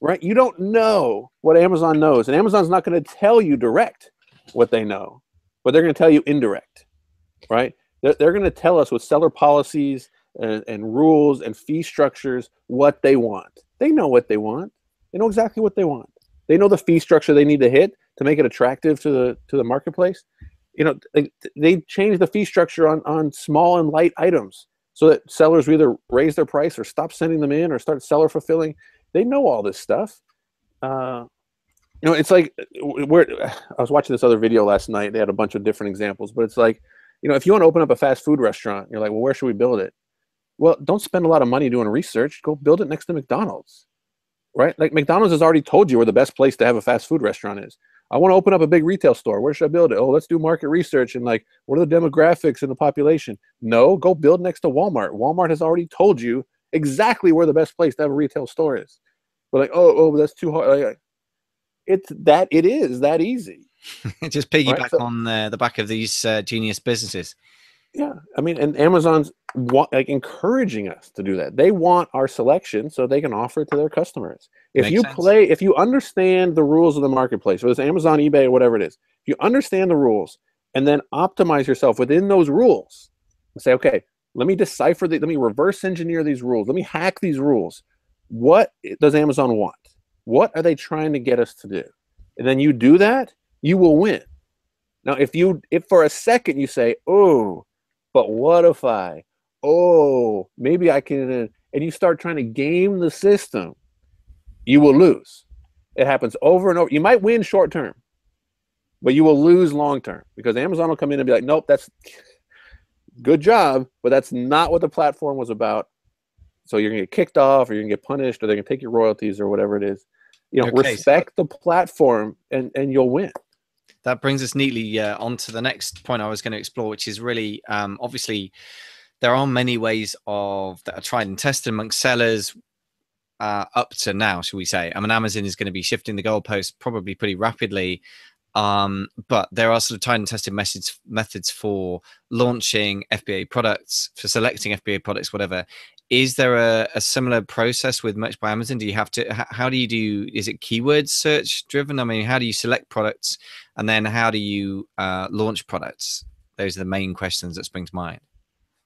right? You don't know what Amazon knows, and Amazon's not going to tell you direct what they know, but they're going to tell you indirect, right? They're, they're going to tell us with seller policies and, and rules and fee structures what they want. They know what they want. They know exactly what they want. They know the fee structure they need to hit to make it attractive to the to the marketplace. You know, they, they change the fee structure on on small and light items so that sellers either raise their price or stop sending them in or start seller fulfilling. They know all this stuff. Uh, you know, it's like where I was watching this other video last night. They had a bunch of different examples, but it's like, you know, if you want to open up a fast food restaurant, you're like, well, where should we build it? Well, don't spend a lot of money doing research. Go build it next to McDonald's, right? Like McDonald's has already told you where the best place to have a fast food restaurant is. I want to open up a big retail store. Where should I build it? Oh, let's do market research and like, what are the demographics and the population? No, go build next to Walmart. Walmart has already told you exactly where the best place to have a retail store is. But like, oh, oh, that's too hard. Like, it's that it is that easy. Just piggyback right? so, on the, the back of these uh, genius businesses. Yeah, I mean, and Amazon's want, like encouraging us to do that. They want our selection so they can offer it to their customers. If Makes you sense. play, if you understand the rules of the marketplace, whether it's Amazon, eBay, or whatever it is, if you understand the rules and then optimize yourself within those rules, and say, okay, let me decipher the, let me reverse engineer these rules, let me hack these rules. What does Amazon want? What are they trying to get us to do? And then you do that, you will win. Now, if you if for a second you say, "Oh, but what if I? Oh, maybe I can," and you start trying to game the system, you will lose. It happens over and over. You might win short term, but you will lose long term because Amazon will come in and be like, "Nope, that's good job, but that's not what the platform was about." So you're gonna get kicked off, or you're gonna get punished, or they're gonna take your royalties, or whatever it is. You know okay, respect so the platform and and you'll win. That brings us neatly uh, on to the next point i was going to explore which is really um, obviously there are many ways of that are tried and tested amongst sellers uh, up to now shall we say. I mean amazon is going to be shifting the goalposts probably pretty rapidly um, but there are sort of tried and tested methods methods for launching FBA products, for selecting FBA products, whatever is there a, a, similar process with Merch by Amazon? Do you have to? How do you do? Is it keyword search driven? I mean, how do you select products, and then how do you uh, launch products? Those are the main questions that spring to mind.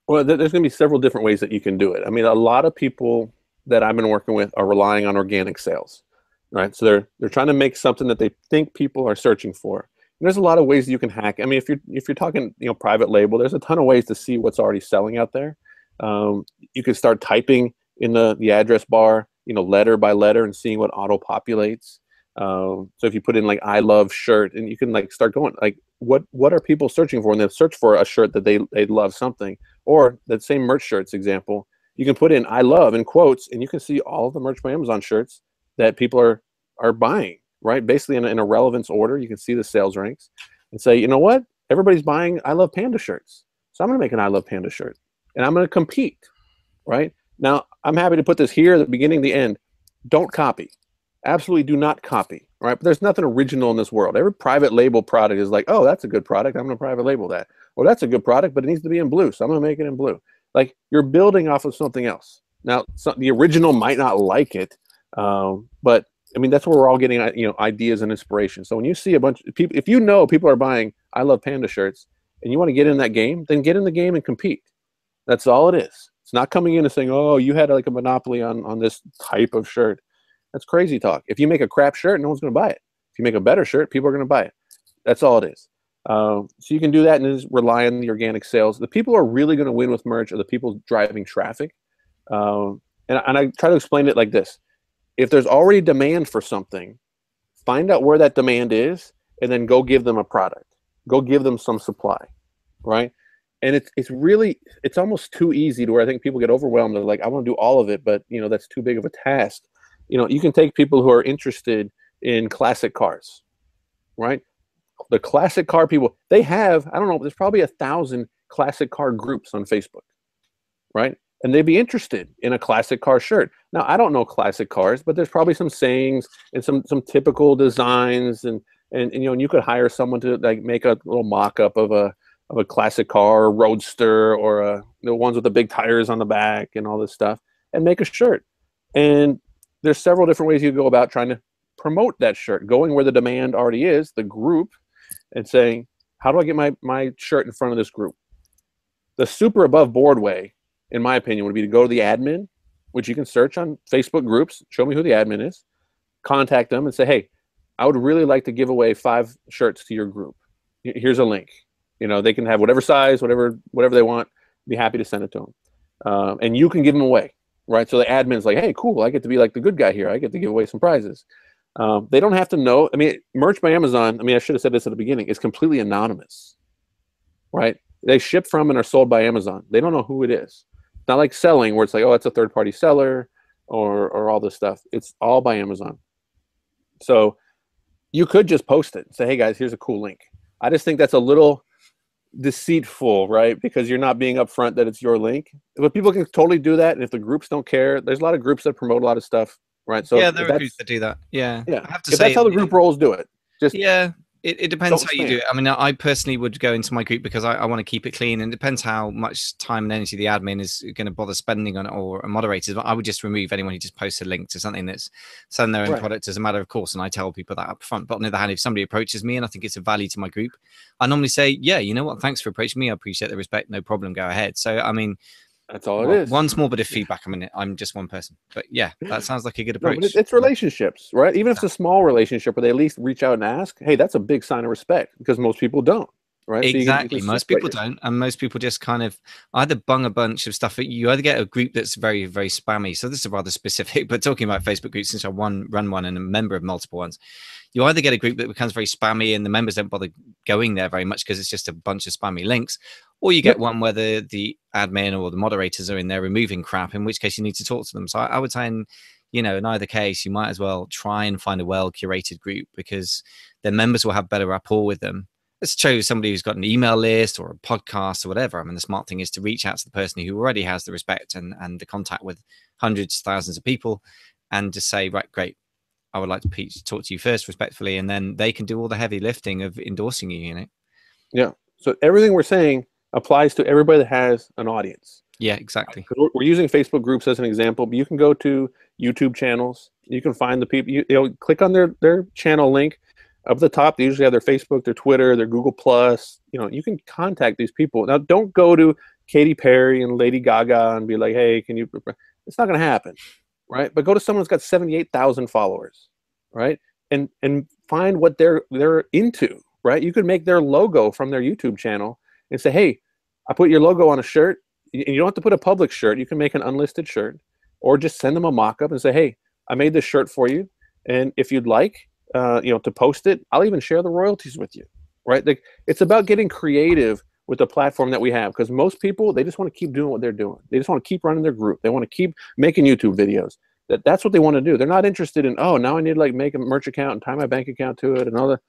Well, there's going to be several different ways that you can do it. I mean, a lot of people that I've been working with are relying on organic sales, right? So they're they're trying to make something that they think people are searching for. And there's a lot of ways you can hack. I mean, if you're if you're talking, you know, private label, there's a ton of ways to see what's already selling out there. Um, you can start typing in the, the address bar, you know, letter by letter and seeing what auto populates. Um, so if you put in like I love shirt and you can like start going like what what are people searching for and they search for a shirt that they they love something or that same merch shirts example you can put in I love in quotes and you can see all the merch by Amazon shirts that people are are buying right basically in a, in a relevance order you can see the sales ranks and say you know what everybody's buying I love panda shirts so I'm gonna make an I love panda shirt and I'm going to compete, right? Now, I'm happy to put this here at the beginning, the end. Don't copy. Absolutely do not copy, right? But there's nothing original in this world. Every private label product is like, oh, that's a good product. I'm going to private label that. Well, that's a good product, but it needs to be in blue. So I'm going to make it in blue. Like you're building off of something else. Now, the original might not like it, um, but I mean, that's where we're all getting, uh, you know, ideas and inspiration. So when you see a bunch of people, if you know people are buying I Love Panda shirts and you want to get in that game, then get in the game and compete. That's all it is. It's not coming in and saying, "Oh, you had like a monopoly on on this type of shirt." That's crazy talk. If you make a crap shirt, no one's going to buy it. If you make a better shirt, people are going to buy it. That's all it is. Uh, so you can do that and just rely on the organic sales. The people are really going to win with merch are the people driving traffic. Um, and, and I try to explain it like this: If there's already demand for something, find out where that demand is, and then go give them a product. Go give them some supply, right? and it's it's really it's almost too easy to where I think people get overwhelmed. They're like, I want to do all of it, but you know that's too big of a task. You know, you can take people who are interested in classic cars, right? The classic car people they have I don't know. There's probably a thousand classic car groups on Facebook, right? And they'd be interested in a classic car shirt. Now I don't know classic cars, but there's probably some sayings and some some typical designs and and, and you know and you could hire someone to like make a little mock-up of a of a classic car, a roadster, or a, the ones with the big tires on the back and all this stuff, and make a shirt. And there's several different ways you go about trying to promote that shirt, going where the demand already is, the group, and saying, how do I get my, my shirt in front of this group? The super above board way, in my opinion, would be to go to the admin, which you can search on Facebook groups, show me who the admin is, contact them and say, hey, I would really like to give away five shirts to your group. Here's a link. You know, they can have whatever size, whatever whatever they want. Be happy to send it to them, um, and you can give them away, right? So the admin's like, hey, cool, I get to be like the good guy here. I get to give away some prizes. Um, they don't have to know. I mean, merch by Amazon. I mean, I should have said this at the beginning. Is completely anonymous, right? They ship from and are sold by Amazon. They don't know who it is. Not like selling where it's like, oh, it's a third party seller or or all this stuff. It's all by Amazon. So you could just post it. Say, hey guys, here's a cool link. I just think that's a little deceitful, right? Because you're not being upfront that it's your link. But people can totally do that, and if the groups don't care, there's a lot of groups that promote a lot of stuff, right? So yeah, there are groups that do that. Yeah, yeah. I have to if say, that's how the group roles do it. Just yeah, it, it depends how you do it. I mean, I personally would go into my group because I, I want to keep it clean, and it depends how much time and energy the admin is going to bother spending on it or a moderators. But I would just remove anyone who just posts a link to something that's selling their own right. product as a matter of course, and I tell people that up front. But on the other hand, if somebody approaches me and I think it's a value to my group, I normally say, "Yeah, you know what? Thanks for approaching me. I appreciate the respect. No problem. Go ahead." So, I mean, that's all well, it is. One small bit of feedback. I mean, I'm just one person, but yeah, that sounds like a good approach. No, it's relationships, right? Even if it's a small relationship, where they at least reach out and ask, "Hey, that's a big sign of respect," because most people don't, right? Exactly. So most people don't, and most people just kind of either bung a bunch of stuff. You either get a group that's very, very spammy. So this is rather specific, but talking about Facebook groups, since I one run one and a member of multiple ones, you either get a group that becomes very spammy and the members don't bother going there very much because it's just a bunch of spammy links, or you get one where the, the admin or the moderators are in there removing crap, in which case you need to talk to them. So I, I would say, in, you know, in either case, you might as well try and find a well curated group because their members will have better rapport with them. Let's show somebody who's got an email list or a podcast or whatever. I mean, the smart thing is to reach out to the person who already has the respect and, and the contact with hundreds, thousands of people and just say, right, great. I would like to talk to you first respectfully, and then they can do all the heavy lifting of endorsing you, you know? Yeah. So everything we're saying applies to everybody that has an audience. Yeah, exactly. Uh, we're using Facebook groups as an example, but you can go to YouTube channels. You can find the people. You, you know, click on their their channel link up the top. They usually have their Facebook, their Twitter, their Google Plus. You know, you can contact these people. Now, don't go to Katy Perry and Lady Gaga and be like, "Hey, can you?" It's not going to happen, right? But go to someone who's got seventy-eight thousand followers, right? And and find what they're they're into, right? You could make their logo from their YouTube channel and say, hey, I put your logo on a shirt. and You don't have to put a public shirt. You can make an unlisted shirt or just send them a mock-up and say, hey, I made this shirt for you. And if you'd like, uh, you know, to post it, I'll even share the royalties with you, right? Like, it's about getting creative with the platform that we have because most people they just want to keep doing what they're doing. They just want to keep running their group. They want to keep making YouTube videos. That that's what they want to do. They're not interested in oh now I need to like make a merch account and tie my bank account to it and all that.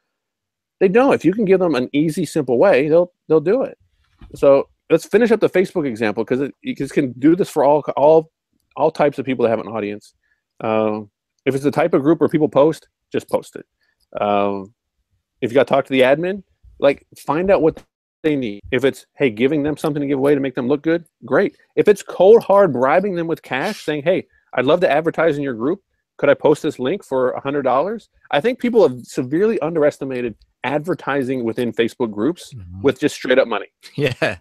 They don't. If you can give them an easy, simple way, they'll they'll do it. So let's finish up the Facebook example because you can do this for all all all types of people that have an audience. Um, if it's the type of group where people post, just post it. Um, if you got to talk to the admin, like find out what they need. If it's hey, giving them something to give away to make them look good, great. If it's cold hard bribing them with cash, saying hey, I'd love to advertise in your group. Could I post this link for a hundred dollars? I think people have severely underestimated advertising within Facebook groups mm-hmm. with just straight up money. Yeah.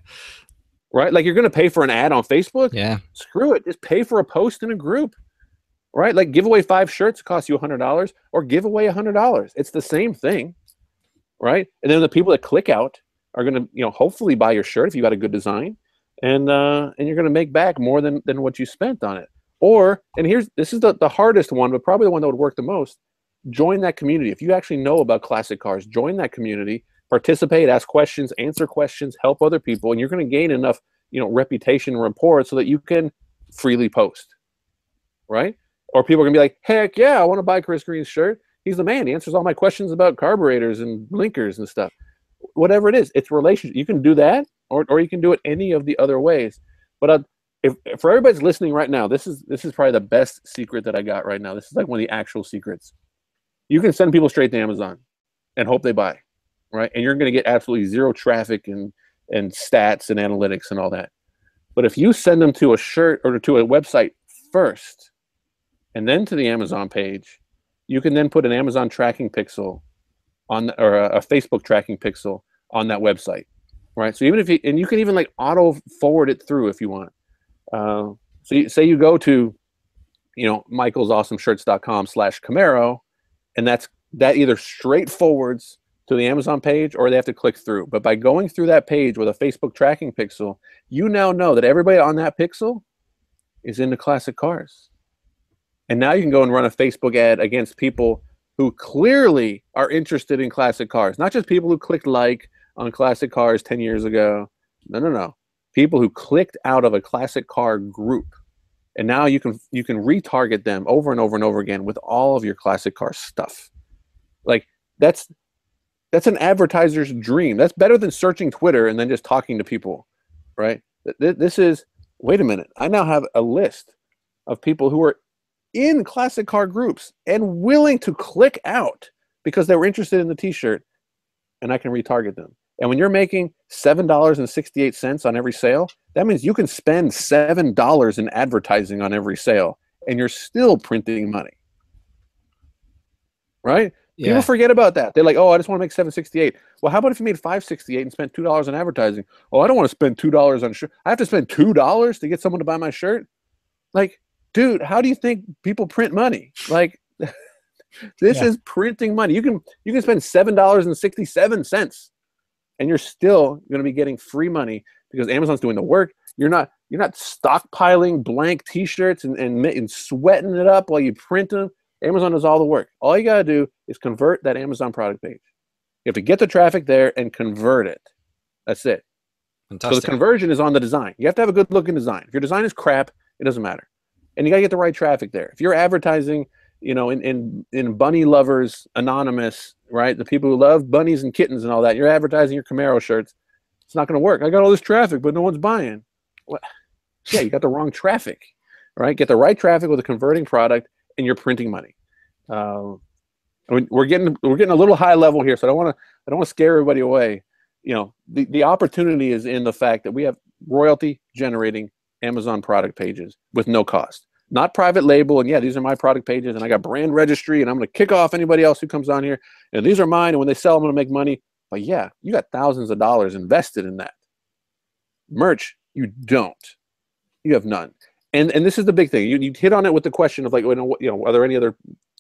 Right? Like you're going to pay for an ad on Facebook? Yeah. Screw it. Just pay for a post in a group. Right? Like give away five shirts cost you a $100 or give away a $100. It's the same thing. Right? And then the people that click out are going to, you know, hopefully buy your shirt if you got a good design and uh and you're going to make back more than than what you spent on it. Or and here's this is the the hardest one, but probably the one that would work the most join that community. If you actually know about classic cars, join that community, participate, ask questions, answer questions, help other people, and you're going to gain enough, you know, reputation and rapport so that you can freely post, right? Or people are to be like, heck yeah, I want to buy Chris Green's shirt. He's the man. He answers all my questions about carburetors and blinkers and stuff. Whatever it is, it's relationship. You can do that, or, or you can do it any of the other ways. But uh, if, if for everybody's listening right now, this is this is probably the best secret that I got right now. This is like one of the actual secrets you can send people straight to Amazon and hope they buy, right? And you're going to get absolutely zero traffic and and stats and analytics and all that. But if you send them to a shirt or to a website first, and then to the Amazon page, you can then put an Amazon tracking pixel on or a, a Facebook tracking pixel on that website, right? So even if you and you can even like auto forward it through if you want. Uh, so you, say you go to, you know, michael'sawesomeshirts.com slash Camaro, and that's that either straight forwards to the Amazon page or they have to click through. But by going through that page with a Facebook tracking pixel, you now know that everybody on that pixel is into classic cars. And now you can go and run a Facebook ad against people who clearly are interested in classic cars, not just people who clicked like on classic cars 10 years ago. No, no, no. People who clicked out of a classic car group. And now you can you can retarget them over and over and over again with all of your classic car stuff. Like that's that's an advertiser's dream. That's better than searching Twitter and then just talking to people, right? This is wait a minute. I now have a list of people who are in classic car groups and willing to click out because they were interested in the t-shirt and I can retarget them. And when you're making $7.68 on every sale, that means you can spend $7 in advertising on every sale and you're still printing money. Right? Yeah. People forget about that. They're like, "Oh, I just want to make 768." Well, how about if you made 568 and spent $2 on advertising? Oh, I don't want to spend $2 on shirt. I have to spend $2 to get someone to buy my shirt? Like, dude, how do you think people print money? Like this yeah. is printing money. You can you can spend seven dollars and sixty seven cents, and you're still going to be getting free money because Amazon's doing the work. You're not you're not stockpiling blank T-shirts and, and, and sweating it up while you print them. Amazon does all the work. All you got to do is convert that Amazon product page. You have to get the traffic there and convert it. That's it. Fantastic. So the conversion is on the design. You have to have a good looking design. If your design is crap, it doesn't matter and you got to get the right traffic there. If you're advertising, you know, in, in, in bunny lovers anonymous, right? The people who love bunnies and kittens and all that, you're advertising your Camaro shirts. It's not going to work. I got all this traffic, but no one's buying. What? Yeah, you got the wrong traffic, right? Get the right traffic with a converting product, and you're printing money. Uh, we're getting we're getting a little high level here, so I don't want to I don't want to scare everybody away. You know, the, the opportunity is in the fact that we have royalty generating Amazon product pages with no cost. Not private label, and yeah, these are my product pages, and I got brand registry, and I'm going to kick off anybody else who comes on here, and these are mine, and when they sell, I'm to make money. But yeah, you got thousands of dollars invested in that. Merch, you don't. You have none. And and this is the big thing. You, you hit on it with the question of like, you know, are there any other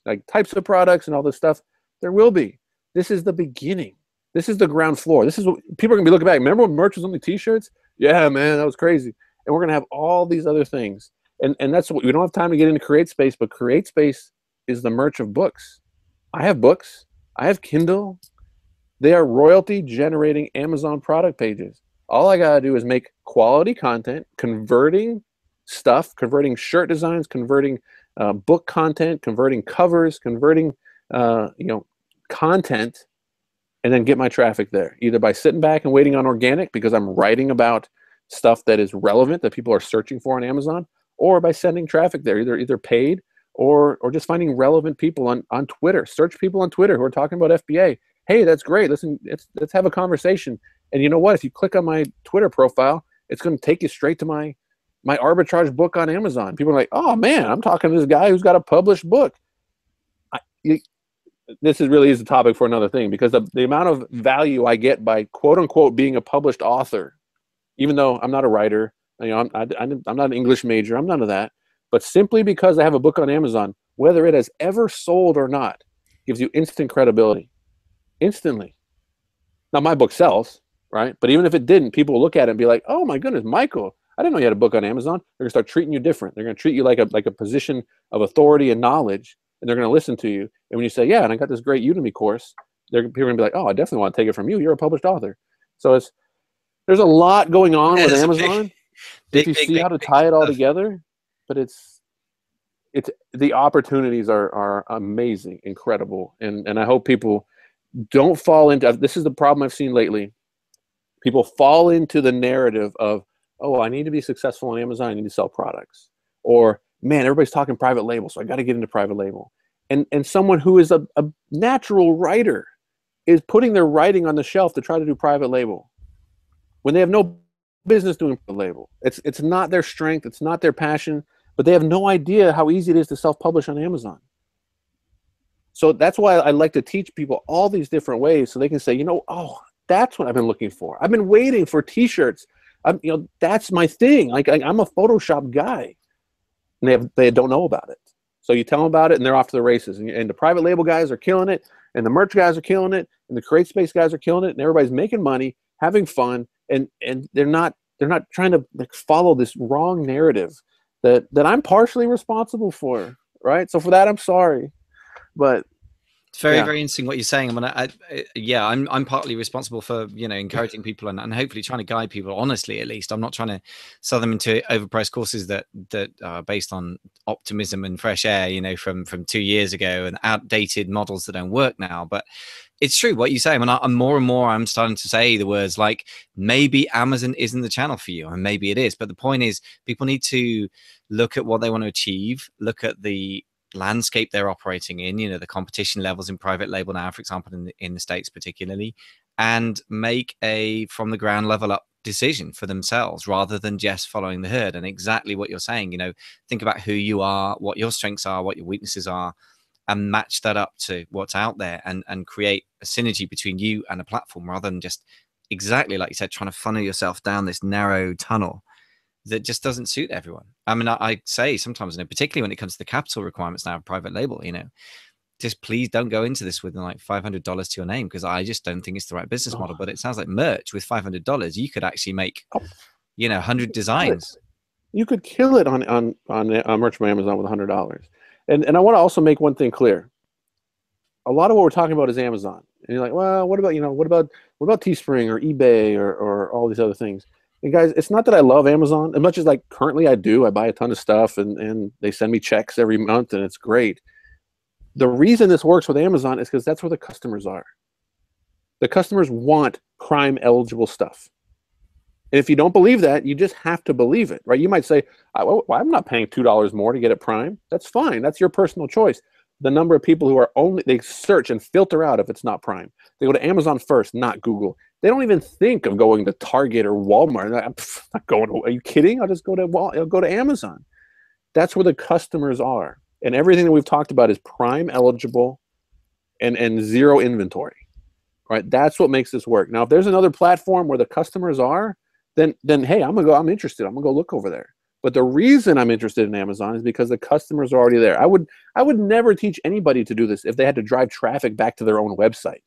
like types of products and all this stuff? There will be. This is the beginning. This is the ground floor. This is what people are gonna be looking back. Remember when merch was only t-shirts? Yeah, man, that was crazy and we're going to have all these other things. And and that's what we don't have time to get into CreateSpace but CreateSpace is the merch of books. I have books. I have kindle. They are royalty generating amazon product pages. All i got to do is make quality content converting stuff converting shirt designs converting uh, book content converting covers converting uh, you know content and then get my traffic there either by sitting back and waiting on organic because i'm writing about stuff that is relevant that people are searching for on Amazon, or by sending traffic there, either either paid or or just finding relevant people on on Twitter. Search people on Twitter who are talking about FBA. Hey, that's great. Listen, let's let's have a conversation. And you know what? If you click on my Twitter profile, it's going to take you straight to my my arbitrage book on Amazon. People are like, "Oh man, I'm talking to this guy who's got a published book." I, you, this is really is a topic for another thing because the, the amount of value I get by quote unquote being a published author even though I'm not a writer, you know, I'm, I, am not an English major, I'm none of that. But simply because I have a book on Amazon, whether it has ever sold or not, gives you instant credibility. Instantly. Now, my book sells, right? But even if it didn't, people will look at it and be like, oh my goodness, Michael, I didn't know you had a book on Amazon. They're to start treating you different. They're to treat you like a, like a position of authority and knowledge, and they're to listen to you. And when you say, yeah, and I got this great Udemy course, they're, people are to be like, oh, I definitely want to take it from you. You're a published author. So it's there's a lot going on with Amazon. Big, if you big, see big, how to tie it all stuff. together, but it's it's the opportunities are are amazing, incredible, and and I hope people don't fall into this is the problem I've seen lately. People fall into the narrative of oh I need to be successful on Amazon, I need to sell products, or man everybody's talking private label, so I got to get into private label, and and someone who is a, a natural writer is putting their writing on the shelf to try to do private label when they have no business doing the label. It's it's not their strength. It's not their passion. but they have no idea how easy it is to self-publish on Amazon. So that's why I like to teach people all these different ways so they can say, you know, oh, that's what I've been looking for. I've been waiting for t-shirts. I'm, you know, that's my thing. Like I, am a Photoshop guy, and they have, they don't know about it. So you tell them about it, and they're off to the races. And, and the private label guys are killing it, and the merch guys are killing it, and the CreateSpace guys are killing it, and everybody's making money, having fun, and and they're not they're not trying to like follow this wrong narrative that that I'm partially responsible for. Right. So for that, I'm sorry, but it's very, yeah. very interesting what you're saying. I mean, I, I, yeah, I'm, I'm partly responsible for, you know, encouraging people and, and hopefully trying to guide people, honestly, at least. I'm not trying to sell them into overpriced courses that, that are based on optimism and fresh air, you know, from, from two years ago and outdated models that don't work now. But it's true what you say. I mean, I, more and more I'm starting to say the words like maybe Amazon isn't the channel for you, and maybe it is. But the point is, people need to look at what they want to achieve, look at the landscape they're operating in, you know, the competition levels in private label now, for example, in the, in the States particularly, and make a from the ground level up decision for themselves rather than just following the herd. And exactly what you're saying, you know, think about who you are, what your strengths are, what your weaknesses are, and match that up to what's out there and, and create a synergy between you and a platform rather than just exactly like you said, trying to funnel yourself down this narrow tunnel that just doesn't suit everyone. I mean, I, I say sometimes, you know, particularly when it comes to the capital requirements now of private label, you know, just please don't go into this with like five hundred dollars to your name because I just don't think it's the right business model. Ah. But it sounds like merch with five hundred dollars, you could actually make, oh. you know, hundred designs. You could kill it on on on, on merch from Amazon with hundred dollars. And and I want to also make one thing clear. A lot of what we're talking about is Amazon, and you're like, well, what about you know, what about what about Teespring or eBay or or all these other things? And guys, it's not that I love Amazon as much as like currently I do. I buy a ton of stuff and, and they send me checks every month and it's great. The reason this works with Amazon is because that's where the customers are. The customers want prime eligible stuff. And if you don't believe that, you just have to believe it, right? You might say, well, I'm not paying $2 more to get it prime. That's fine. That's your personal choice. The number of people who are only, they search and filter out if it's not prime. They go to Amazon first, not Google. They don't even think of going to Target or Walmart. I'm not going to, are you kidding? I'll just go to Wal- I'll go to Amazon. That's where the customers are. And everything that we've talked about is prime eligible and, and zero inventory. Right? That's what makes this work. Now, if there's another platform where the customers are, then then hey, I'm gonna go, I'm interested. I'm gonna go look over there. But the reason I'm interested in Amazon is because the customers are already there. I would I would never teach anybody to do this if they had to drive traffic back to their own website,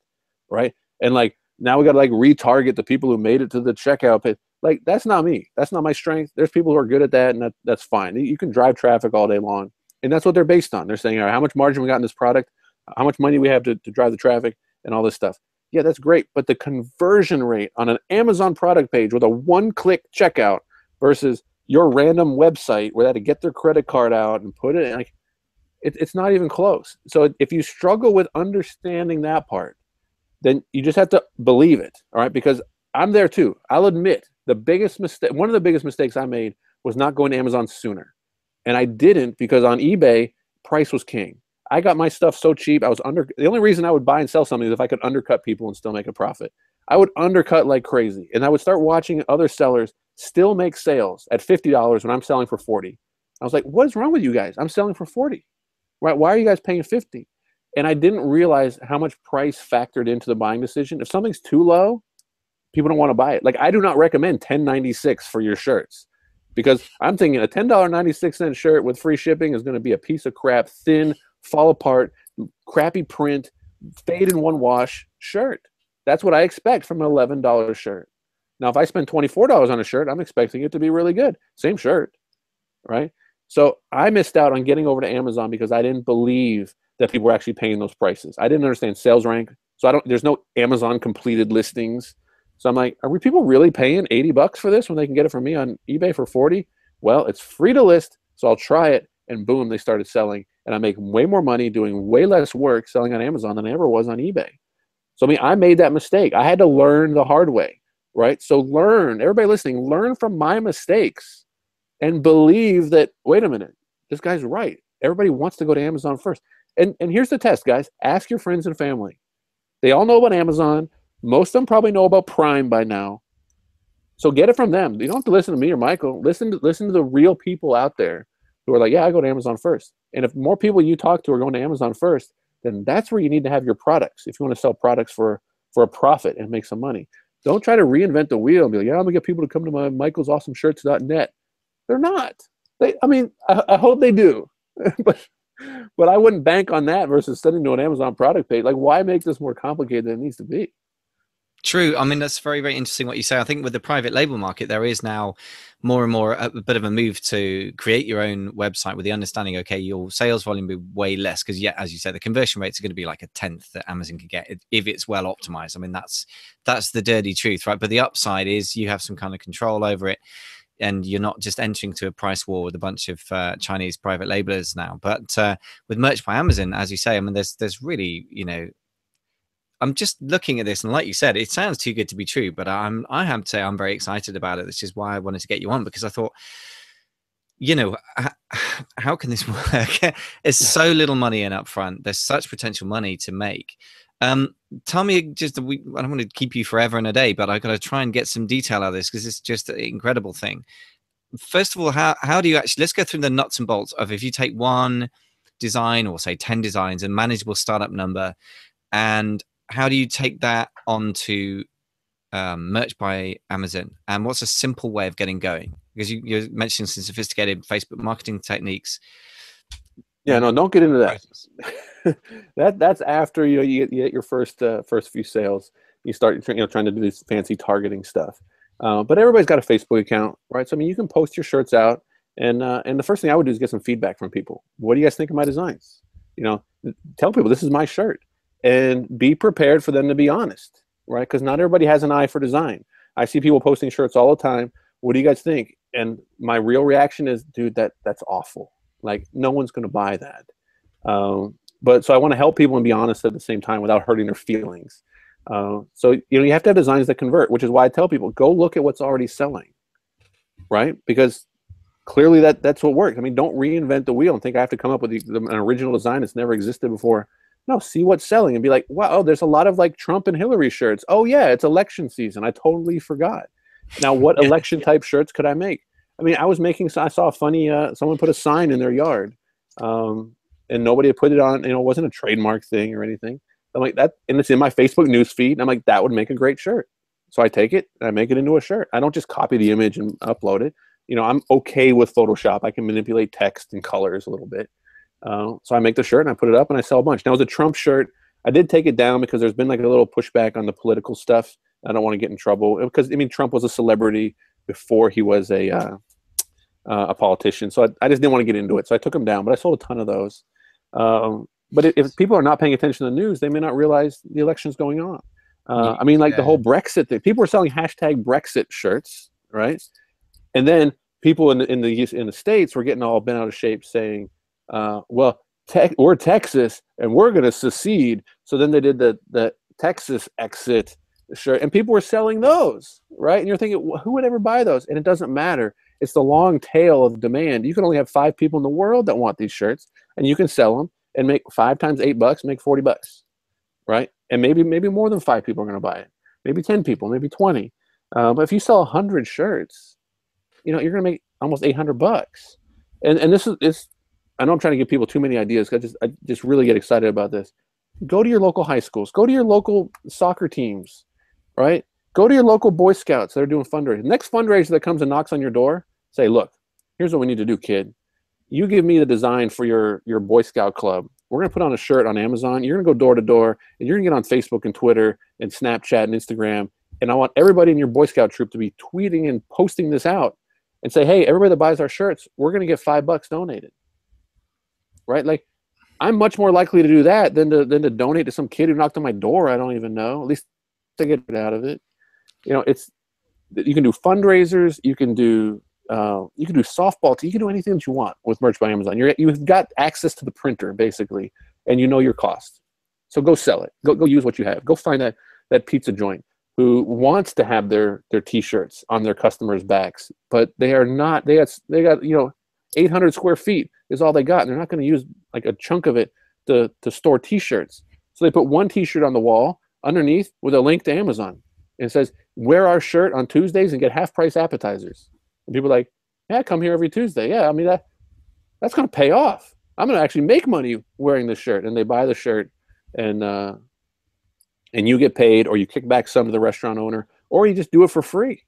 right? And like now we got to like retarget the people who made it to the checkout page. Like that's not me. That's not my strength. There's people who are good at that, and that, that's fine. You can drive traffic all day long, and that's what they're based on. They're saying, all right, how much margin we got in this product, how much money we have to, to drive the traffic, and all this stuff. Yeah, that's great, but the conversion rate on an Amazon product page with a one-click checkout versus your random website where they had to get their credit card out and put it in, like it, it's not even close. So if you struggle with understanding that part, then you just have to believe it. All right. Because I'm there too. I'll admit the biggest mistake, one of the biggest mistakes I made was not going to Amazon sooner. And I didn't because on eBay, price was king. I got my stuff so cheap. I was under the only reason I would buy and sell something is if I could undercut people and still make a profit. I would undercut like crazy. And I would start watching other sellers still make sales at $50 when I'm selling for 40. I was like, what is wrong with you guys? I'm selling for 40. Right? Why are you guys paying 50? And I didn't realize how much price factored into the buying decision. If something's too low, people don't want to buy it. Like I do not recommend 1096 for your shirts because I'm thinking a $10.96 shirt with free shipping is going to be a piece of crap, thin, fall apart, crappy print, fade in one wash shirt. That's what I expect from an $11 shirt. Now, if I spend $24 on a shirt, I'm expecting it to be really good. Same shirt, right? So I missed out on getting over to Amazon because I didn't believe that people were actually paying those prices. I didn't understand sales rank. So I don't there's no Amazon completed listings. So I'm like, are we people really paying 80 bucks for this when they can get it from me on eBay for 40? Well, it's free to list, so I'll try it. And boom, they started selling. And I make way more money doing way less work selling on Amazon than I ever was on eBay. So I mean, I made that mistake. I had to learn the hard way, right? So learn, everybody listening, learn from my mistakes and believe that, wait a minute, this guy's right. Everybody wants to go to Amazon first. And and here's the test, guys. Ask your friends and family. They all know about Amazon. Most of them probably know about Prime by now. So get it from them. You don't have to listen to me or Michael. Listen to listen to the real people out there who are like, yeah, I go to Amazon first. And if more people you talk to are going to Amazon first, then that's where you need to have your products. If you want to sell products for for a profit and make some money, don't try to reinvent the wheel and be like, yeah, I'm gonna get people to come to my michael'sawesomeshirts.net. They're not. They, I mean, I, I hope they do, but but I wouldn't bank on that versus sending to an Amazon product page. Like, why make this more complicated than it needs to be? True. I mean, that's very, very interesting what you say. I think with the private label market, there is now more and more a, bit of a move to create your own website with the understanding, okay, your sales volume will be way less because, yeah, as you said, the conversion rates are going to be like a tenth that Amazon can get if it's well optimized. I mean, that's that's the dirty truth, right? But the upside is you have some kind of control over it and you're not just entering to a price war with a bunch of uh, Chinese private labelers now. But uh, with merch by Amazon, as you say, I mean, there's there's really you know I'm just looking at this, and like you said, it sounds too good to be true. But I'm I have to say I'm very excited about it. This is why I wanted to get you on because I thought, you know, how can this work? There's so little money in upfront. There's such potential money to make. Um, tell me just we, I don't want to keep you forever and a day, but I've got to try and get some detail out of this because it's just an incredible thing. First of all, how how do you actually? Let's go through the nuts and bolts of if you take one design or say 10 designs and manageable startup number and how do you take that onto um, merch by Amazon? And what's a simple way of getting going? Because you, you're mentioning some sophisticated Facebook marketing techniques. Yeah, no, don't get into that. that that's after you know you get, you get your first uh, first few sales. You start you know trying to do this fancy targeting stuff. Uh, but everybody's got a Facebook account, right? So I mean, you can post your shirts out, and uh, and the first thing I would do is get some feedback from people. What do you guys think of my designs? You know, tell people this is my shirt and be prepared for them to be honest, right? Because not everybody has an eye for design. I see people posting shirts all the time. What do you guys think? And my real reaction is, dude, that that's awful. Like no one's going to buy that. Um, but so I want to help people and be honest at the same time without hurting their feelings. Uh, so you know you have to have designs that convert, which is why I tell people go look at what's already selling, right? Because clearly that that's what works. I mean, don't reinvent the wheel and think I have to come up with the, the, an original design that's never existed before. No, see what's selling and be like, wow, oh, there's a lot of like Trump and Hillary shirts. Oh yeah, it's election season. I totally forgot. Now, what election type shirts could I make? I mean, I was making. I saw a funny. Uh, someone put a sign in their yard, um, and nobody had put it on. You know, it wasn't a trademark thing or anything. I'm like that, and it's in my Facebook news feed. And I'm like, that would make a great shirt. So I take it and I make it into a shirt. I don't just copy the image and upload it. You know, I'm okay with Photoshop. I can manipulate text and colors a little bit. Uh, so I make the shirt and I put it up and I sell a bunch. Now it was a Trump shirt. I did take it down because there's been like a little pushback on the political stuff. I don't want to get in trouble because I mean Trump was a celebrity before he was a uh, uh, a politician. So I, I, just didn't want to get into it. So I took them down. But I sold a ton of those. Um, but if people are not paying attention to the news, they may not realize the election's going on. Uh, I mean, like yeah. the whole Brexit thing. People were selling hashtag Brexit shirts, right? And then people in the, in the in the states were getting all bent out of shape, saying uh, well, te- we're Texas and we're going to secede. So then they did the, the Texas exit shirt, and people were selling those, right? And you're thinking, who would ever buy those? And it doesn't matter. It's the long tail of demand. You can only have five people in the world that want these shirts, and you can sell them and make five times eight bucks, make 40 bucks, right? And maybe maybe more than five people are going to buy it. Maybe 10 people, maybe 20. Uh, but if you sell 100 shirts, you know, you're going to make almost 800 bucks. And, and this is, it's I know I'm trying to give people too many ideas. I just I just really get excited about this. Go to your local high schools. Go to your local soccer teams, right? Go to your local Boy Scouts they are doing fundraising. Next fundraiser that comes and knocks on your door, say, look, here's what we need to do, kid. You give me the design for your your Boy Scout club. We're gonna put on a shirt on Amazon. You're gonna go door to door, and you're gonna get on Facebook and Twitter and Snapchat and Instagram. And I want everybody in your Boy Scout troop to be tweeting and posting this out and say, hey, everybody that buys our shirts, we're gonna get five bucks donated right? Like I'm much more likely to do that than to than to donate to some kid who knocked on my door. I don't even know. At least to get out of it. You know, it's you can do fundraisers. You can do uh, you can do softball. You can do anything that you want with merch by Amazon. You're you've got access to the printer basically, and you know your cost. So go sell it. Go go use what you have. Go find that that pizza joint who wants to have their their t-shirts on their customers' backs, but they are not. They got they got you know 800 square feet is all they got. And they're not going to use like a chunk of it to, to store t-shirts. So they put one t-shirt on the wall underneath with a link to Amazon. And it says, wear our shirt on Tuesdays and get half price appetizers. And people like, yeah, I come here every Tuesday. Yeah, I mean, that, that's going to pay off. I'm going to actually make money wearing this shirt. And they buy the shirt and, uh, and you get paid or you kick back some to the restaurant owner or you just do it for free,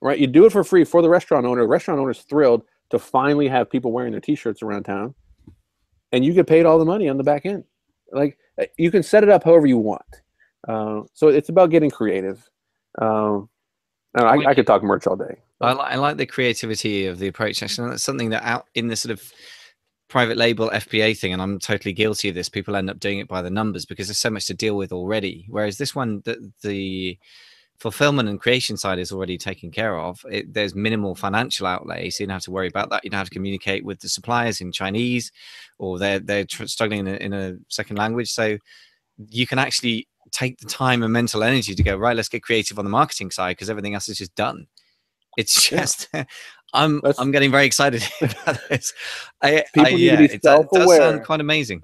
right? You do it for free for the restaurant owner. The restaurant owner's thrilled to finally have people wearing their t-shirts around town and you get paid all the money on the back end. Like you can set it up however you want. Uh, so it's about getting creative. Um, I, I, could talk merch all day. I like, I like the creativity of the approach. Actually, that's something that out in the sort of private label FBA thing, and I'm totally guilty of this. People end up doing it by the numbers because there's so much to deal with already. Whereas this one, the, the fulfillment and creation side is already taken care of. It, there's minimal financial outlay, so you don't have to worry about that. You don't have to communicate with the suppliers in Chinese, or they're they're struggling in a, in a second language. So you can actually take the time and mental energy to go right. Let's get creative on the marketing side because everything else is just done. It's just yeah. I'm That's, I'm getting very excited about this. I, people I, need yeah, to be self-aware. Uh, it does sound quite amazing.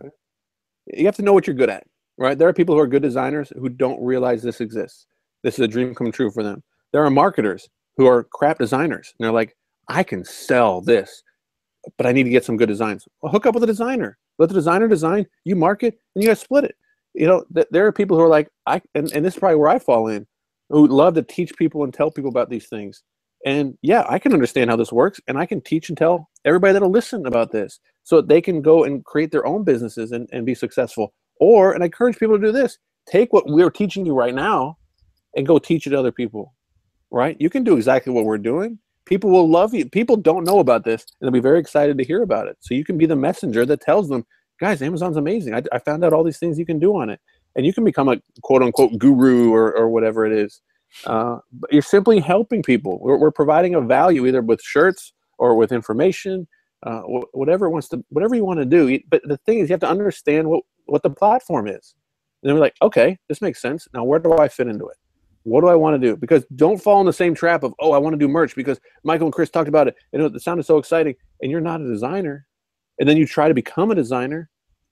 You have to know what you're good at, right? There are people who are good designers who don't realize this exists. This is a dream come true for them. There are marketers who are crap designers, and they're like, I can sell this, but I need to get some good designs. Well, hook up with a designer. Let the designer design. You market, and you guys split it. You know, th- there are people who are like, I, and, and this is probably where I fall in, who love to teach people and tell people about these things and yeah, I can understand how this works, and I can teach and tell everybody that'll listen about this so they can go and create their own businesses and, and be successful. Or, and I encourage people to do this take what we're teaching you right now and go teach it to other people, right? You can do exactly what we're doing. People will love you. People don't know about this, and they'll be very excited to hear about it. So you can be the messenger that tells them, guys, Amazon's amazing. I, I found out all these things you can do on it. And you can become a quote unquote guru or, or whatever it is uh, but you're simply helping people. We're, we're, providing a value either with shirts or with information, uh, whatever wants to, whatever you want to do. But the thing is, you have to understand what what the platform is. And then we're like, okay, this makes sense. Now, where do I fit into it? What do I want to do? Because don't fall in the same trap of, oh, I want to do merch because Michael and Chris talked about it. And it sounded so exciting. And you're not a designer. And then you try to become a designer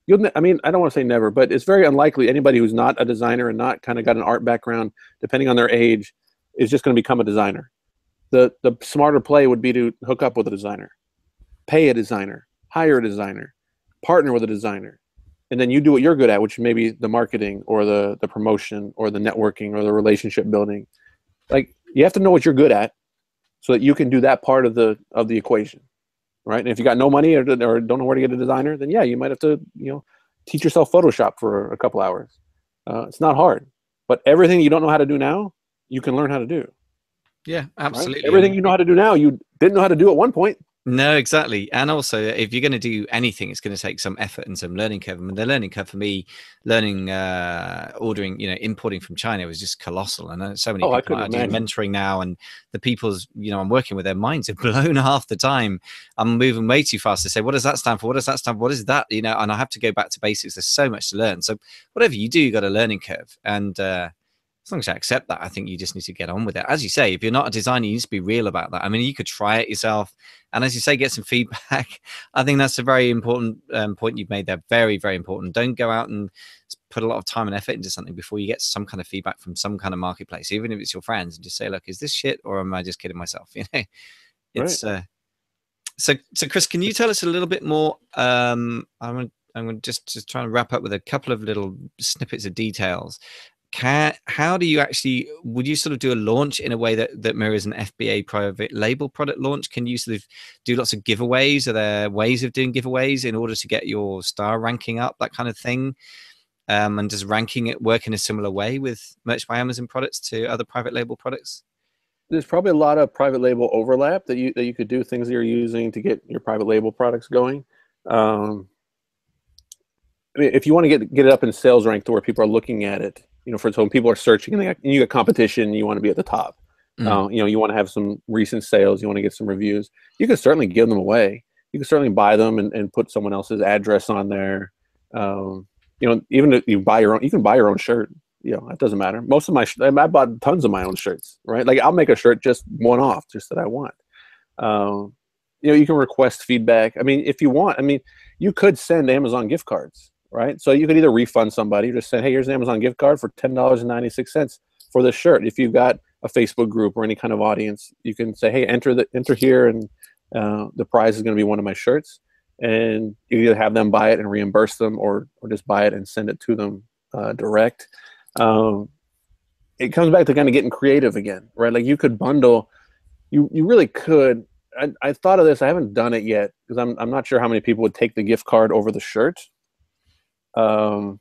you'll i mean i don't want to say never but it's very unlikely anybody who's not a designer and not kind of got an art background depending on their age is just going to become a designer. The the smarter play would be to hook up with a designer pay a designer hire a designer partner with a designer and then you do what you're good at which may be the marketing or the the promotion or the networking or the relationship building. Like you have to know what you're good at so that you can do that part of the of the equation right? And if you got no money or, or don't know where to get a designer, then yeah, you might have to, you know, teach yourself Photoshop for a couple hours. Uh, it's not hard, but everything you don't know how to do now, you can learn how to do. Yeah, absolutely. Right? Everything you know how to do now, you didn't know how to do at one point. No, exactly. And also, if you're going to do anything, it's going to take some effort and some learning curve. I mean, the learning curve for me, learning, uh, ordering, you know, importing from China was just colossal. And uh, so many oh, people are doing mentoring now, and the people's, you know, I'm working with their minds are blown half the time. I'm moving way too fast to say, what does that stand for? What does that stand for? What is that? You know, and I have to go back to basics. There's so much to learn. So whatever you do, you got a learning curve. And, uh, as long as you accept that, I think you just need to get on with it. As you say, if you're not a designer, you need to be real about that. I mean, you could try it yourself, and as you say, get some feedback. I think that's a very important um, point you've made there. Very, very important. Don't go out and put a lot of time and effort into something before you get some kind of feedback from some kind of marketplace, even if it's your friends, and just say, "Look, is this shit, or am I just kidding myself?" You know, it's. Right. Uh, so, so Chris, can you tell us a little bit more? Um, I'm I'm going to just, just try and wrap up with a couple of little snippets of details can how do you actually would you sort of do a launch in a way that that mirrors an FBA private label product launch? Can you sort of do lots of giveaways? Are there ways of doing giveaways in order to get your star ranking up, that kind of thing? Um, and does ranking it work in a similar way with Merch by Amazon products to other private label products? There's probably a lot of private label overlap that you that you could do things that you're using to get your private label products going. Um, I mean, if you want to get get it up in sales rank to where people are looking at it, you know, for so when people are searching and, got, and you get competition, you want to be at the top. Mm-hmm. Uh, you know, you want to have some recent sales, you want to get some reviews. You can certainly give them away. You can certainly buy them and, and put someone else's address on there. Um, you know, even if you buy your own, you can buy your own shirt. You know, that doesn't matter. Most of my, I bought tons of my own shirts, right? Like I'll make a shirt just one off, just that I want. Um, you know, you can request feedback. I mean, if you want, I mean, you could send Amazon gift cards right? So you could either refund somebody just say, hey, here's an Amazon gift card for $10.96 for this shirt. If you've got a Facebook group or any kind of audience, you can say, hey, enter the enter here and uh, the prize is going to be one of my shirts. and you either have them buy it and reimburse them, or or just buy it and send it to them uh, direct. Um, it comes back to kind of getting creative again, right? Like you could bundle, you you really could. I, I thought of this. I haven't done it yet because I'm I'm not sure how many people would take the gift card over the shirt. Um,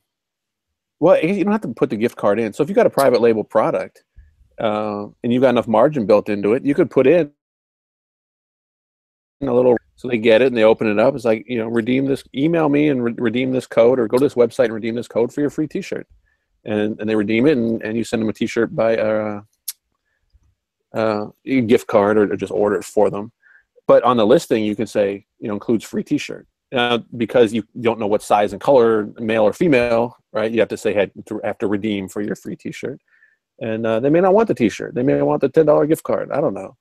well, you don't have to put the gift card in. So if you got a private label product uh, and you've got enough margin built into it, you could put in a little so they get it and they open it up. It's like you know, redeem this. Email me and re- redeem this code, or go to this website and redeem this code for your free T-shirt. And and they redeem it, and, and you send them a T-shirt by uh, uh, a gift card, or, or just order it for them. But on the listing, you can say you know includes free T-shirt. Uh, because you don't know what size and color, male or female, right? You have to say had to have to redeem for your free T-shirt, and uh, they may not want the T-shirt. They may want the ten dollar gift card. I don't know,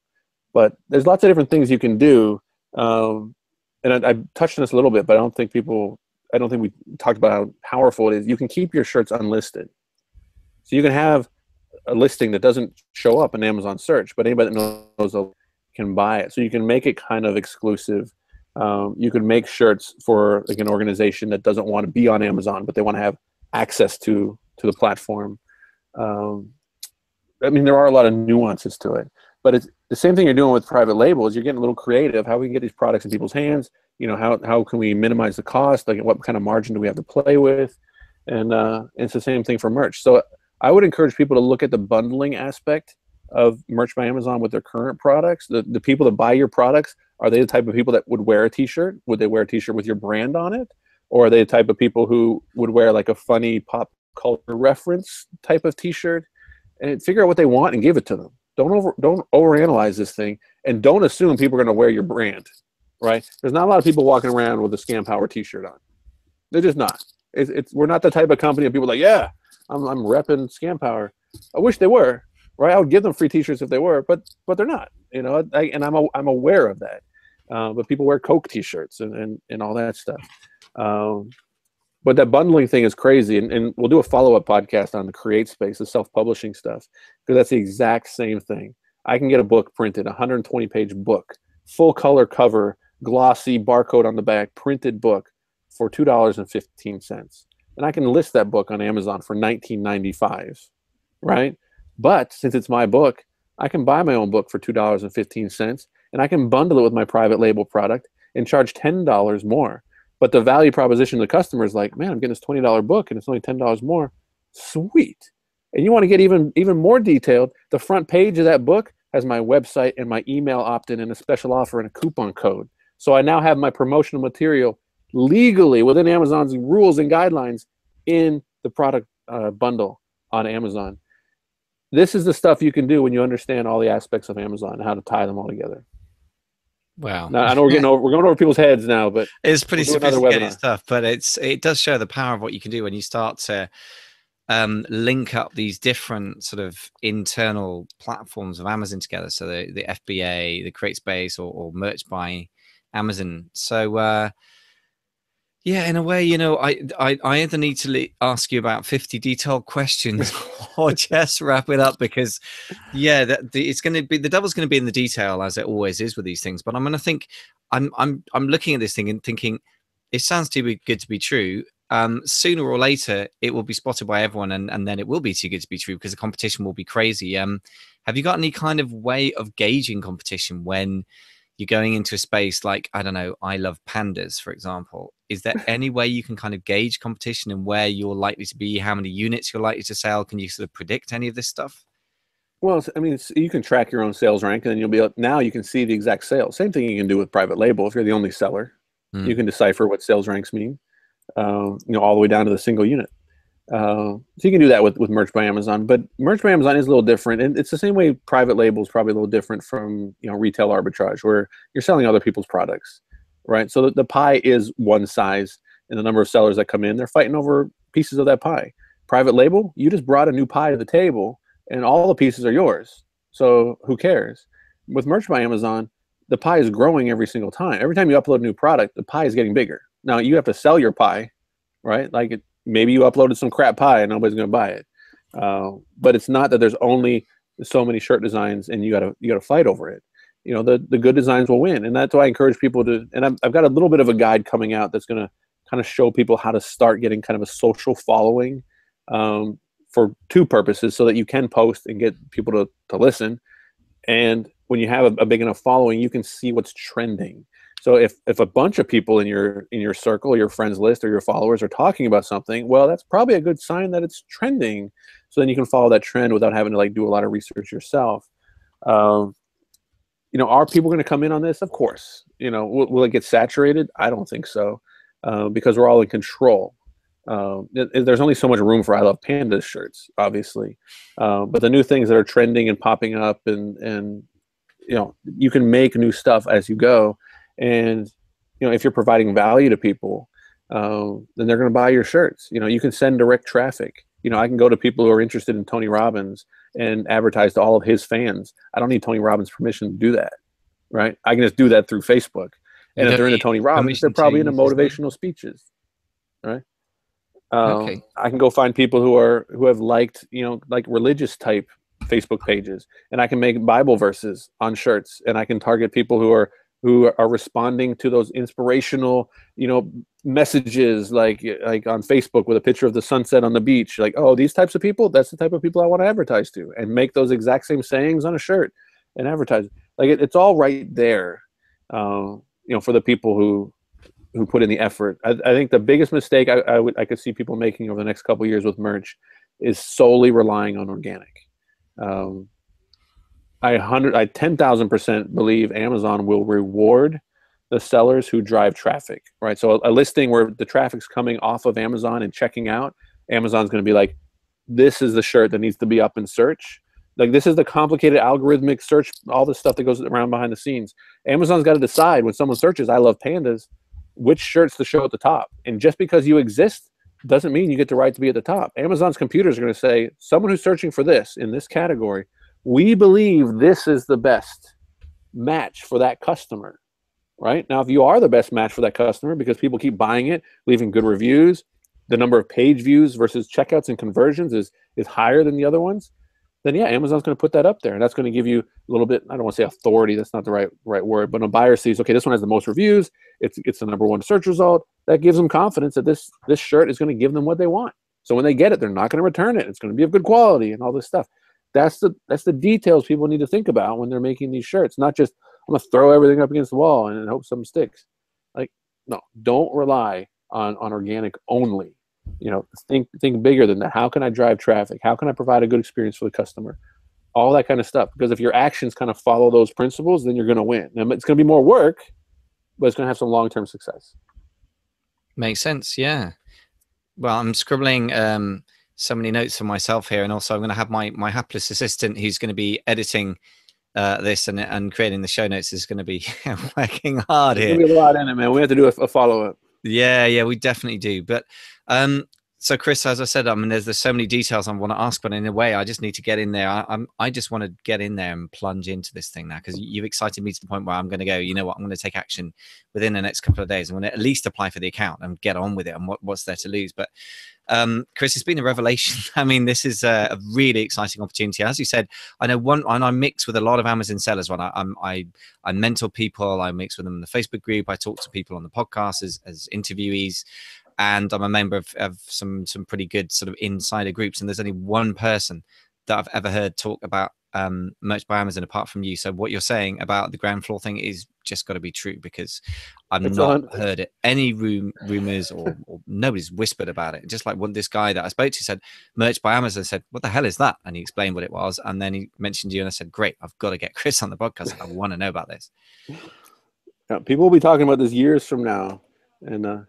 but there's lots of different things you can do. Um, and I, I, touched on this a little bit, but I don't think people. I don't think we talked about how powerful it is. You can keep your shirts unlisted, so you can have a listing that doesn't show up in Amazon search, but anybody that knows can buy it. So you can make it kind of exclusive um, you can make shirts for like an organization that doesn't want to be on Amazon, but they want to have access to to the platform. Um, I mean, there are a lot of nuances to it, but it's the same thing you're doing with private labels. You're getting a little creative. How we can get these products in people's hands? You know, how how can we minimize the cost? Like, what kind of margin do we have to play with? And uh, it's the same thing for merch. So I would encourage people to look at the bundling aspect of merch by Amazon with their current products. The the people that buy your products are they the type of people that would wear a T-shirt? Would they wear a T-shirt with your brand on it, or are they the type of people who would wear like a funny pop culture reference type of T-shirt? And figure out what they want and give it to them. Don't over don't overanalyze this thing, and don't assume people are going to wear your brand. Right? There's not a lot of people walking around with a Scanpower T-shirt on. They're just not. It's, it's we're not the type of company of people like yeah, I'm I'm repping Scanpower. I wish they were. Right? I would give them free T-shirts if they were, but but they're not. You know, I, and I'm a, I'm aware of that. Uh, but people wear Coke T-shirts and, and, and all that stuff. Um, but that bundling thing is crazy, and, and we'll do a follow-up podcast on the CreateSpace, the self-publishing stuff, because that's the exact same thing. I can get a book printed, 120-page book, full color cover, glossy barcode on the back, printed book for two dollars and fifteen cents, and I can list that book on Amazon for 19.95, right? But since it's my book, I can buy my own book for two dollars and fifteen cents and I can bundle it with my private label product and charge $10 more. But the value proposition to the customer is like, man, I'm getting this $20 book and it's only $10 more. Sweet. And you want to get even even more detailed, the front page of that book has my website and my email opt-in and a special offer and a coupon code. So I now have my promotional material legally within Amazon's rules and guidelines in the product uh, bundle on Amazon. This is the stuff you can do when you understand all the aspects of Amazon and how to tie them all together. Wow. Now, I know we're getting over, we're going over people's heads now, but it's pretty we'll sophisticated stuff. But it's it does show the power of what you can do when you start to um, link up these different sort of internal platforms of Amazon together. So the the FBA, the CreateSpace, or, or Merch by Amazon. So uh, yeah, in a way, you know, I I, I either need to ask you about fifty detailed questions or just wrap it up because, yeah, that the, it's going to be the devil's going to be in the detail as it always is with these things. But I'm going to think, I'm I'm I'm looking at this thing and thinking, it sounds too good to be true. Um, sooner or later, it will be spotted by everyone, and and then it will be too good to be true because the competition will be crazy. Um, have you got any kind of way of gauging competition when? You're going into a space like i don't know i love pandas for example. Is there any way you can kind of gauge competition and where you're likely to be how many units you're likely to sell? Can you sort of predict any of this stuff? Well i mean you can track your own sales rank and then you'll be now you can see the exact sales same thing you can do with private label if you're the only seller. Mm. you can decipher what sales ranks mean um, you know all the way down to the single unit uh, so you can do that with, with merch by Amazon, but merch by Amazon is a little different, and it's the same way private label is probably a little different from you know retail arbitrage, where you're selling other people's products, right? So the, the pie is one size, and the number of sellers that come in, they're fighting over pieces of that pie. Private label, you just brought a new pie to the table, and all the pieces are yours. So who cares? With merch by Amazon, the pie is growing every single time. Every time you upload a new product, the pie is getting bigger. Now you have to sell your pie, right? Like it, maybe you uploaded some crap pie and nobody's going to buy it. Uh, but it's not that there's only so many shirt designs and you got to you got to fight over it. you know the the good designs will win, and that's why I encourage people to. And I've, I've got a little bit of a guide coming out that's going to kind of show people how to start getting kind of a social following um, for two purposes, so that you can post and get people to to listen, and when you have a, a big enough following, you can see what's trending. So if if a bunch of people in your in your circle, your friends list, or your followers are talking about something, well, that's probably a good sign that it's trending. So then you can follow that trend without having to like do a lot of research yourself. Um, you know, are people going to come in on this? Of course. You know, will, will it get saturated? I don't think so, uh, because we're all in control. Um, there's only so much room for I love pandas shirts, obviously, uh, but the new things that are trending and popping up, and and you know, you can make new stuff as you go, and you know, if you're providing value to people, uh, then they're going to buy your shirts. You know, you can send direct traffic. You know, I can go to people who are interested in Tony Robbins and advertise to all of his fans. I don't need Tony Robbins' permission to do that, right? I can just do that through Facebook. And if they're into Tony Robbins, they're probably into motivational speeches, right? Um, okay. I can go find people who are who have liked, you know, like religious type Facebook pages, and I can make Bible verses on shirts, and I can target people who are who are responding to those inspirational, you know, messages like like on Facebook with a picture of the sunset on the beach. Like, oh, these types of people, that's the type of people I want to advertise to, and make those exact same sayings on a shirt and advertise. Like, it, it's all right there, uh, you know, for the people who who put in the effort. I, I think the biggest mistake I, I would I could see people making over the next couple years with merch is solely relying on organic. Um, I hundred, I ten thousand percent believe Amazon will reward the sellers who drive traffic, right? So a, a listing where the traffic's coming off of Amazon and checking out, Amazon's going to be like, "This is the shirt that needs to be up in search." Like this is the complicated algorithmic search, all the stuff that goes around behind the scenes. Amazon's got to decide when someone searches, "I love pandas," which shirts to show at the top. And just because you exist doesn't mean you get the right to be at the top. Amazon's computers are going to say, "Someone who's searching for this in this category." We believe this is the best match for that customer right? Now if you are the best match for that customer because people keep buying it leaving good reviews the number of page views versus checkouts and conversions is is higher than the other ones then yeah amazon's going to put that up there. And that's going to give you a little bit i don't want to say authority that's not the right right word but a buyer sees okay this one has the most reviews it's it's the number one search result that gives them confidence that this this shirt is going to give them what they want. So when they get it they're not going to return it. It's going to be of good quality and all this stuff that's the that's the details people need to think about when they're making these shirts not just i'm gonna throw everything up against the wall and hope something sticks. Like no don't rely on on organic only. You know think think bigger than that. How can i drive traffic? How can i provide a good experience for the customer? All that kind of stuff because if your actions kind of follow those principles then you're to win. Now, it's to be more work but it's to have some long-term success. Makes sense yeah. Well i'm scribbling um so many notes for myself here, and also I'm going to have my my hapless assistant who's going to be editing uh, this and and creating the show notes is going to be working hard here. There's a lot in it, man. We have to do a, a follow up. Yeah, yeah, we definitely do. But um, so Chris, as I said, I mean, there's there's so many details I want to ask, but in a way, I just need to get in there. I, am I just want to get in there and plunge into this thing now because you've excited me to the point where I'm going to go. You know what? I'm going to take action within the next couple of days. I'm going to at least apply for the account and get on with it. And what, what's there to lose? But um, Chris, it's been a revelation. I mean, this is a, a, really exciting opportunity. As you said, I know one, and I mix with a lot of Amazon sellers. When I, I'm, I, I mentor people, I mix with them in the Facebook group. I talk to people on the podcast as, as interviewees and I'm a member of, of some some pretty good sort of insider groups. And there's only one person that I've ever heard talk about um, merch by Amazon apart from you. So what you're saying about the ground floor thing is just got to be true because I've it's not heard it. Any room rumors or, or, nobody's whispered about it. Just like one this guy that I spoke to said merch by Amazon said, "What the hell is that?" And he explained what it was, and then he mentioned you, and I said, "Great, I've got to get Chris on the podcast. I want to know about this." Yeah, people will be talking about this years from now, and uh,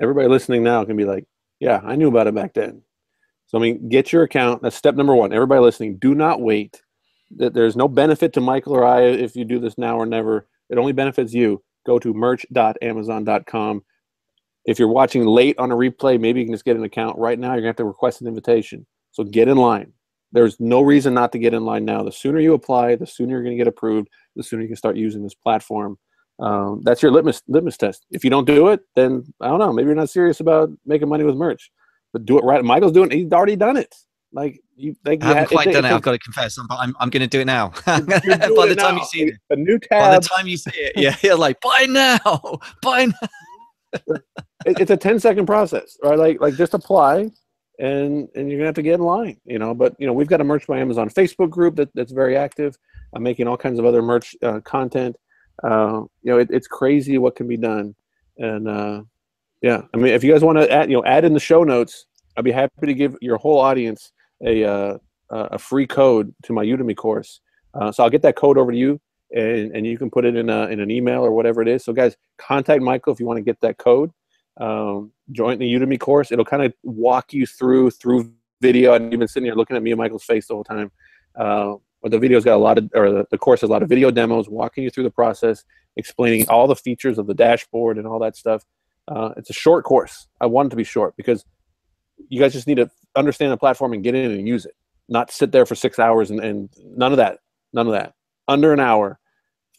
everybody listening now can be like, yeah, I knew about it back then. So I mean, get your account. That's step number one. Everybody listening, do not wait. There's no benefit to Michael or I if you do this now or never. It only benefits you. Go to merch.amazon.com. If you're watching late on a replay, maybe you can just get an account right now. You're gonna have to request an invitation. So get in line. There's no reason not to get in line now. The sooner you apply, the sooner you're gonna get approved. The sooner you can start using this platform um, that's your litmus litmus test. If you don't do it, then I don't know. Maybe you're not serious about making money with merch. But do it right. Michael's doing. He's already done it. Like you, like I haven't quite it, done it. it. I've got to confess, but I'm I'm going to do it now. By the time now. you see it, a new tab. By the time you see it, yeah, you're like buy now, buy now. it, it's a 10 second process, right? Like like just apply, and and you're gonna have to get in line, you know. But you know, we've got a merch by Amazon Facebook group that, that's very active. I'm making all kinds of other merch uh, content. Uh, you know, it, it's crazy what can be done, and uh, yeah, I mean, if you guys want to add, you know, add in the show notes, I'd be happy to give your whole audience a uh, a free code to my Udemy course. Uh, so I'll get that code over to you, and, and you can put it in a, in an email or whatever it is. So guys, contact Michael if you want to get that code. Um, join the Udemy course. It'll kind of walk you through through video. And you've been sitting here looking at me and Michael's face the whole time. But the video's got a lot of, or the, the course has a lot of video demos walking you through the process, explaining all the features of the dashboard and all that stuff. Uh, it's a short course. I want it to be short because you guys just need to understand the platform and get in and use it, not sit there for six hours and, and none of that. None of that. Under an hour,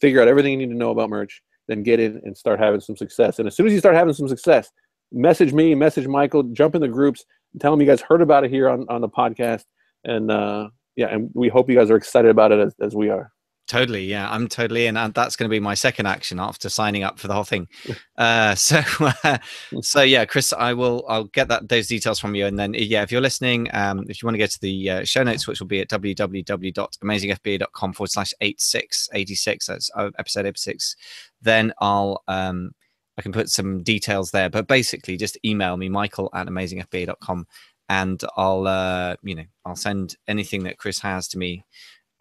figure out everything you need to know about merch, then get in and start having some success. And as soon as you start having some success, message me, message Michael, jump in the groups, tell them you guys heard about it here on, on the podcast. And uh, yeah, and we hope you guys are excited about it as, as we are. Totally, yeah, I'm totally, and that's going to be my second action after signing up for the whole thing. Uh, so, uh, so yeah, Chris, I will, I'll get that those details from you, and then yeah, if you're listening, um, if you want to go to the uh, show notes, which will be at www.amazingfba.com forward slash eight six eighty six, that's uh, episode eighty six, then I'll um, I can put some details there. But basically, just email me, Michael at amazingfba.com, and I'll uh, you know I'll send anything that Chris has to me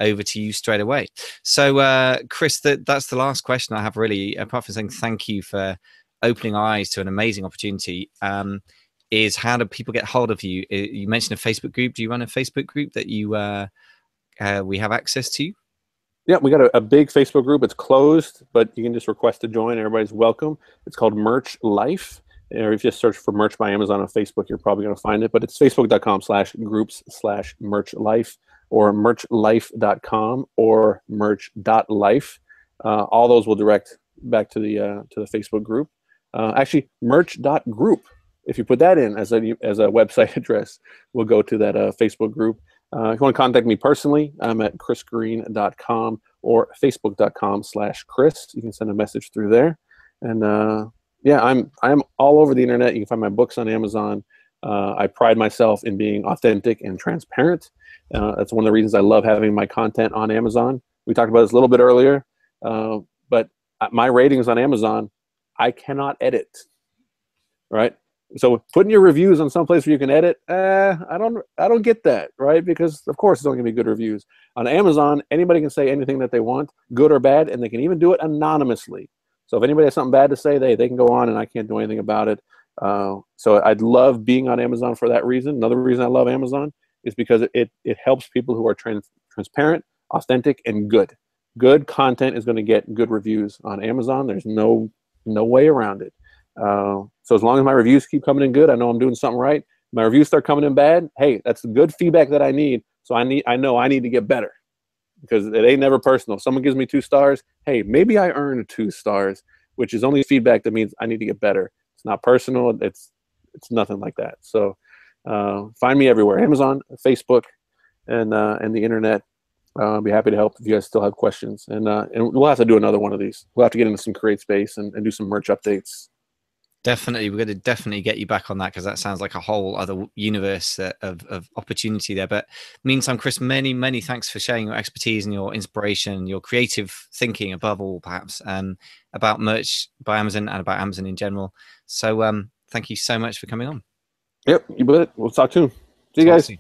over to you straight away. So, uh, Chris, the, that's the last question I have really, apart from saying thank you for opening eyes to an amazing opportunity. Um, is how do people get hold of you? You mentioned a Facebook group. Do you run a Facebook group that you uh, uh, we have access to? Yeah, we got a, a, big Facebook group. It's closed, but you can just request to join. Everybody's welcome. It's called Merch Life. Or if you just search for merch by Amazon on Facebook, you're probably going to find it. But it's facebook.com slash groups slash merch life or merchlife.com or merch.life. Uh, all those will direct back to the uh, to the Facebook group. Uh, actually, merch.group. If you put that in as a as a website address, we'll go to that uh, Facebook group. Uh, if you want to contact me personally, I'm at chrisgreen.com or facebook.com slash chris. You can send a message through there. And uh, yeah, I'm I'm all over the internet. You can find my books on Amazon. I pride myself in being authentic and transparent. Uh, that's one of the reasons I love having my content on Amazon. We talked about this a little bit earlier, uh, but my ratings on Amazon, I cannot edit. Right. So putting your reviews on some place where you can edit, eh, I don't, I don't get that, right? Because of course it's only gonna be good reviews. On Amazon, anybody can say anything that they want, good or bad, and they can even do it anonymously. So if anybody has something bad to say, they they can go on, and I can't do anything about it. Uh, so I'd love being on Amazon for that reason. Another reason I love Amazon is because it, it helps people who are trans, transparent, authentic, and good. Good content is going to get good reviews on Amazon. There's no no way around it. Uh, so as long as my reviews keep coming in good, I know I'm doing something right. My reviews start coming in bad. Hey, that's good feedback that I need. So I need I know I need to get better because it ain't never personal. Someone gives me two stars. Hey, maybe I earned two stars, which is only feedback that means I need to get better. It's not personal. It's it's nothing like that. So uh, find me everywhere Amazon, Facebook, and, uh, and the internet. Uh, I'll be happy to help if you guys still have questions. And, uh, and we'll have to do another one of these. We'll have to get into some CreateSpace and, and do some merch updates. Definitely, we're going to definitely get you back on that because that sounds like a whole other universe of, of opportunity there. But meantime, Chris, many, many thanks for sharing your expertise and your inspiration, your creative thinking above all, perhaps, um, about merch by Amazon and about Amazon in general. So, um, thank you so much for coming on. Yep, you bet. We'll talk soon. See you guys.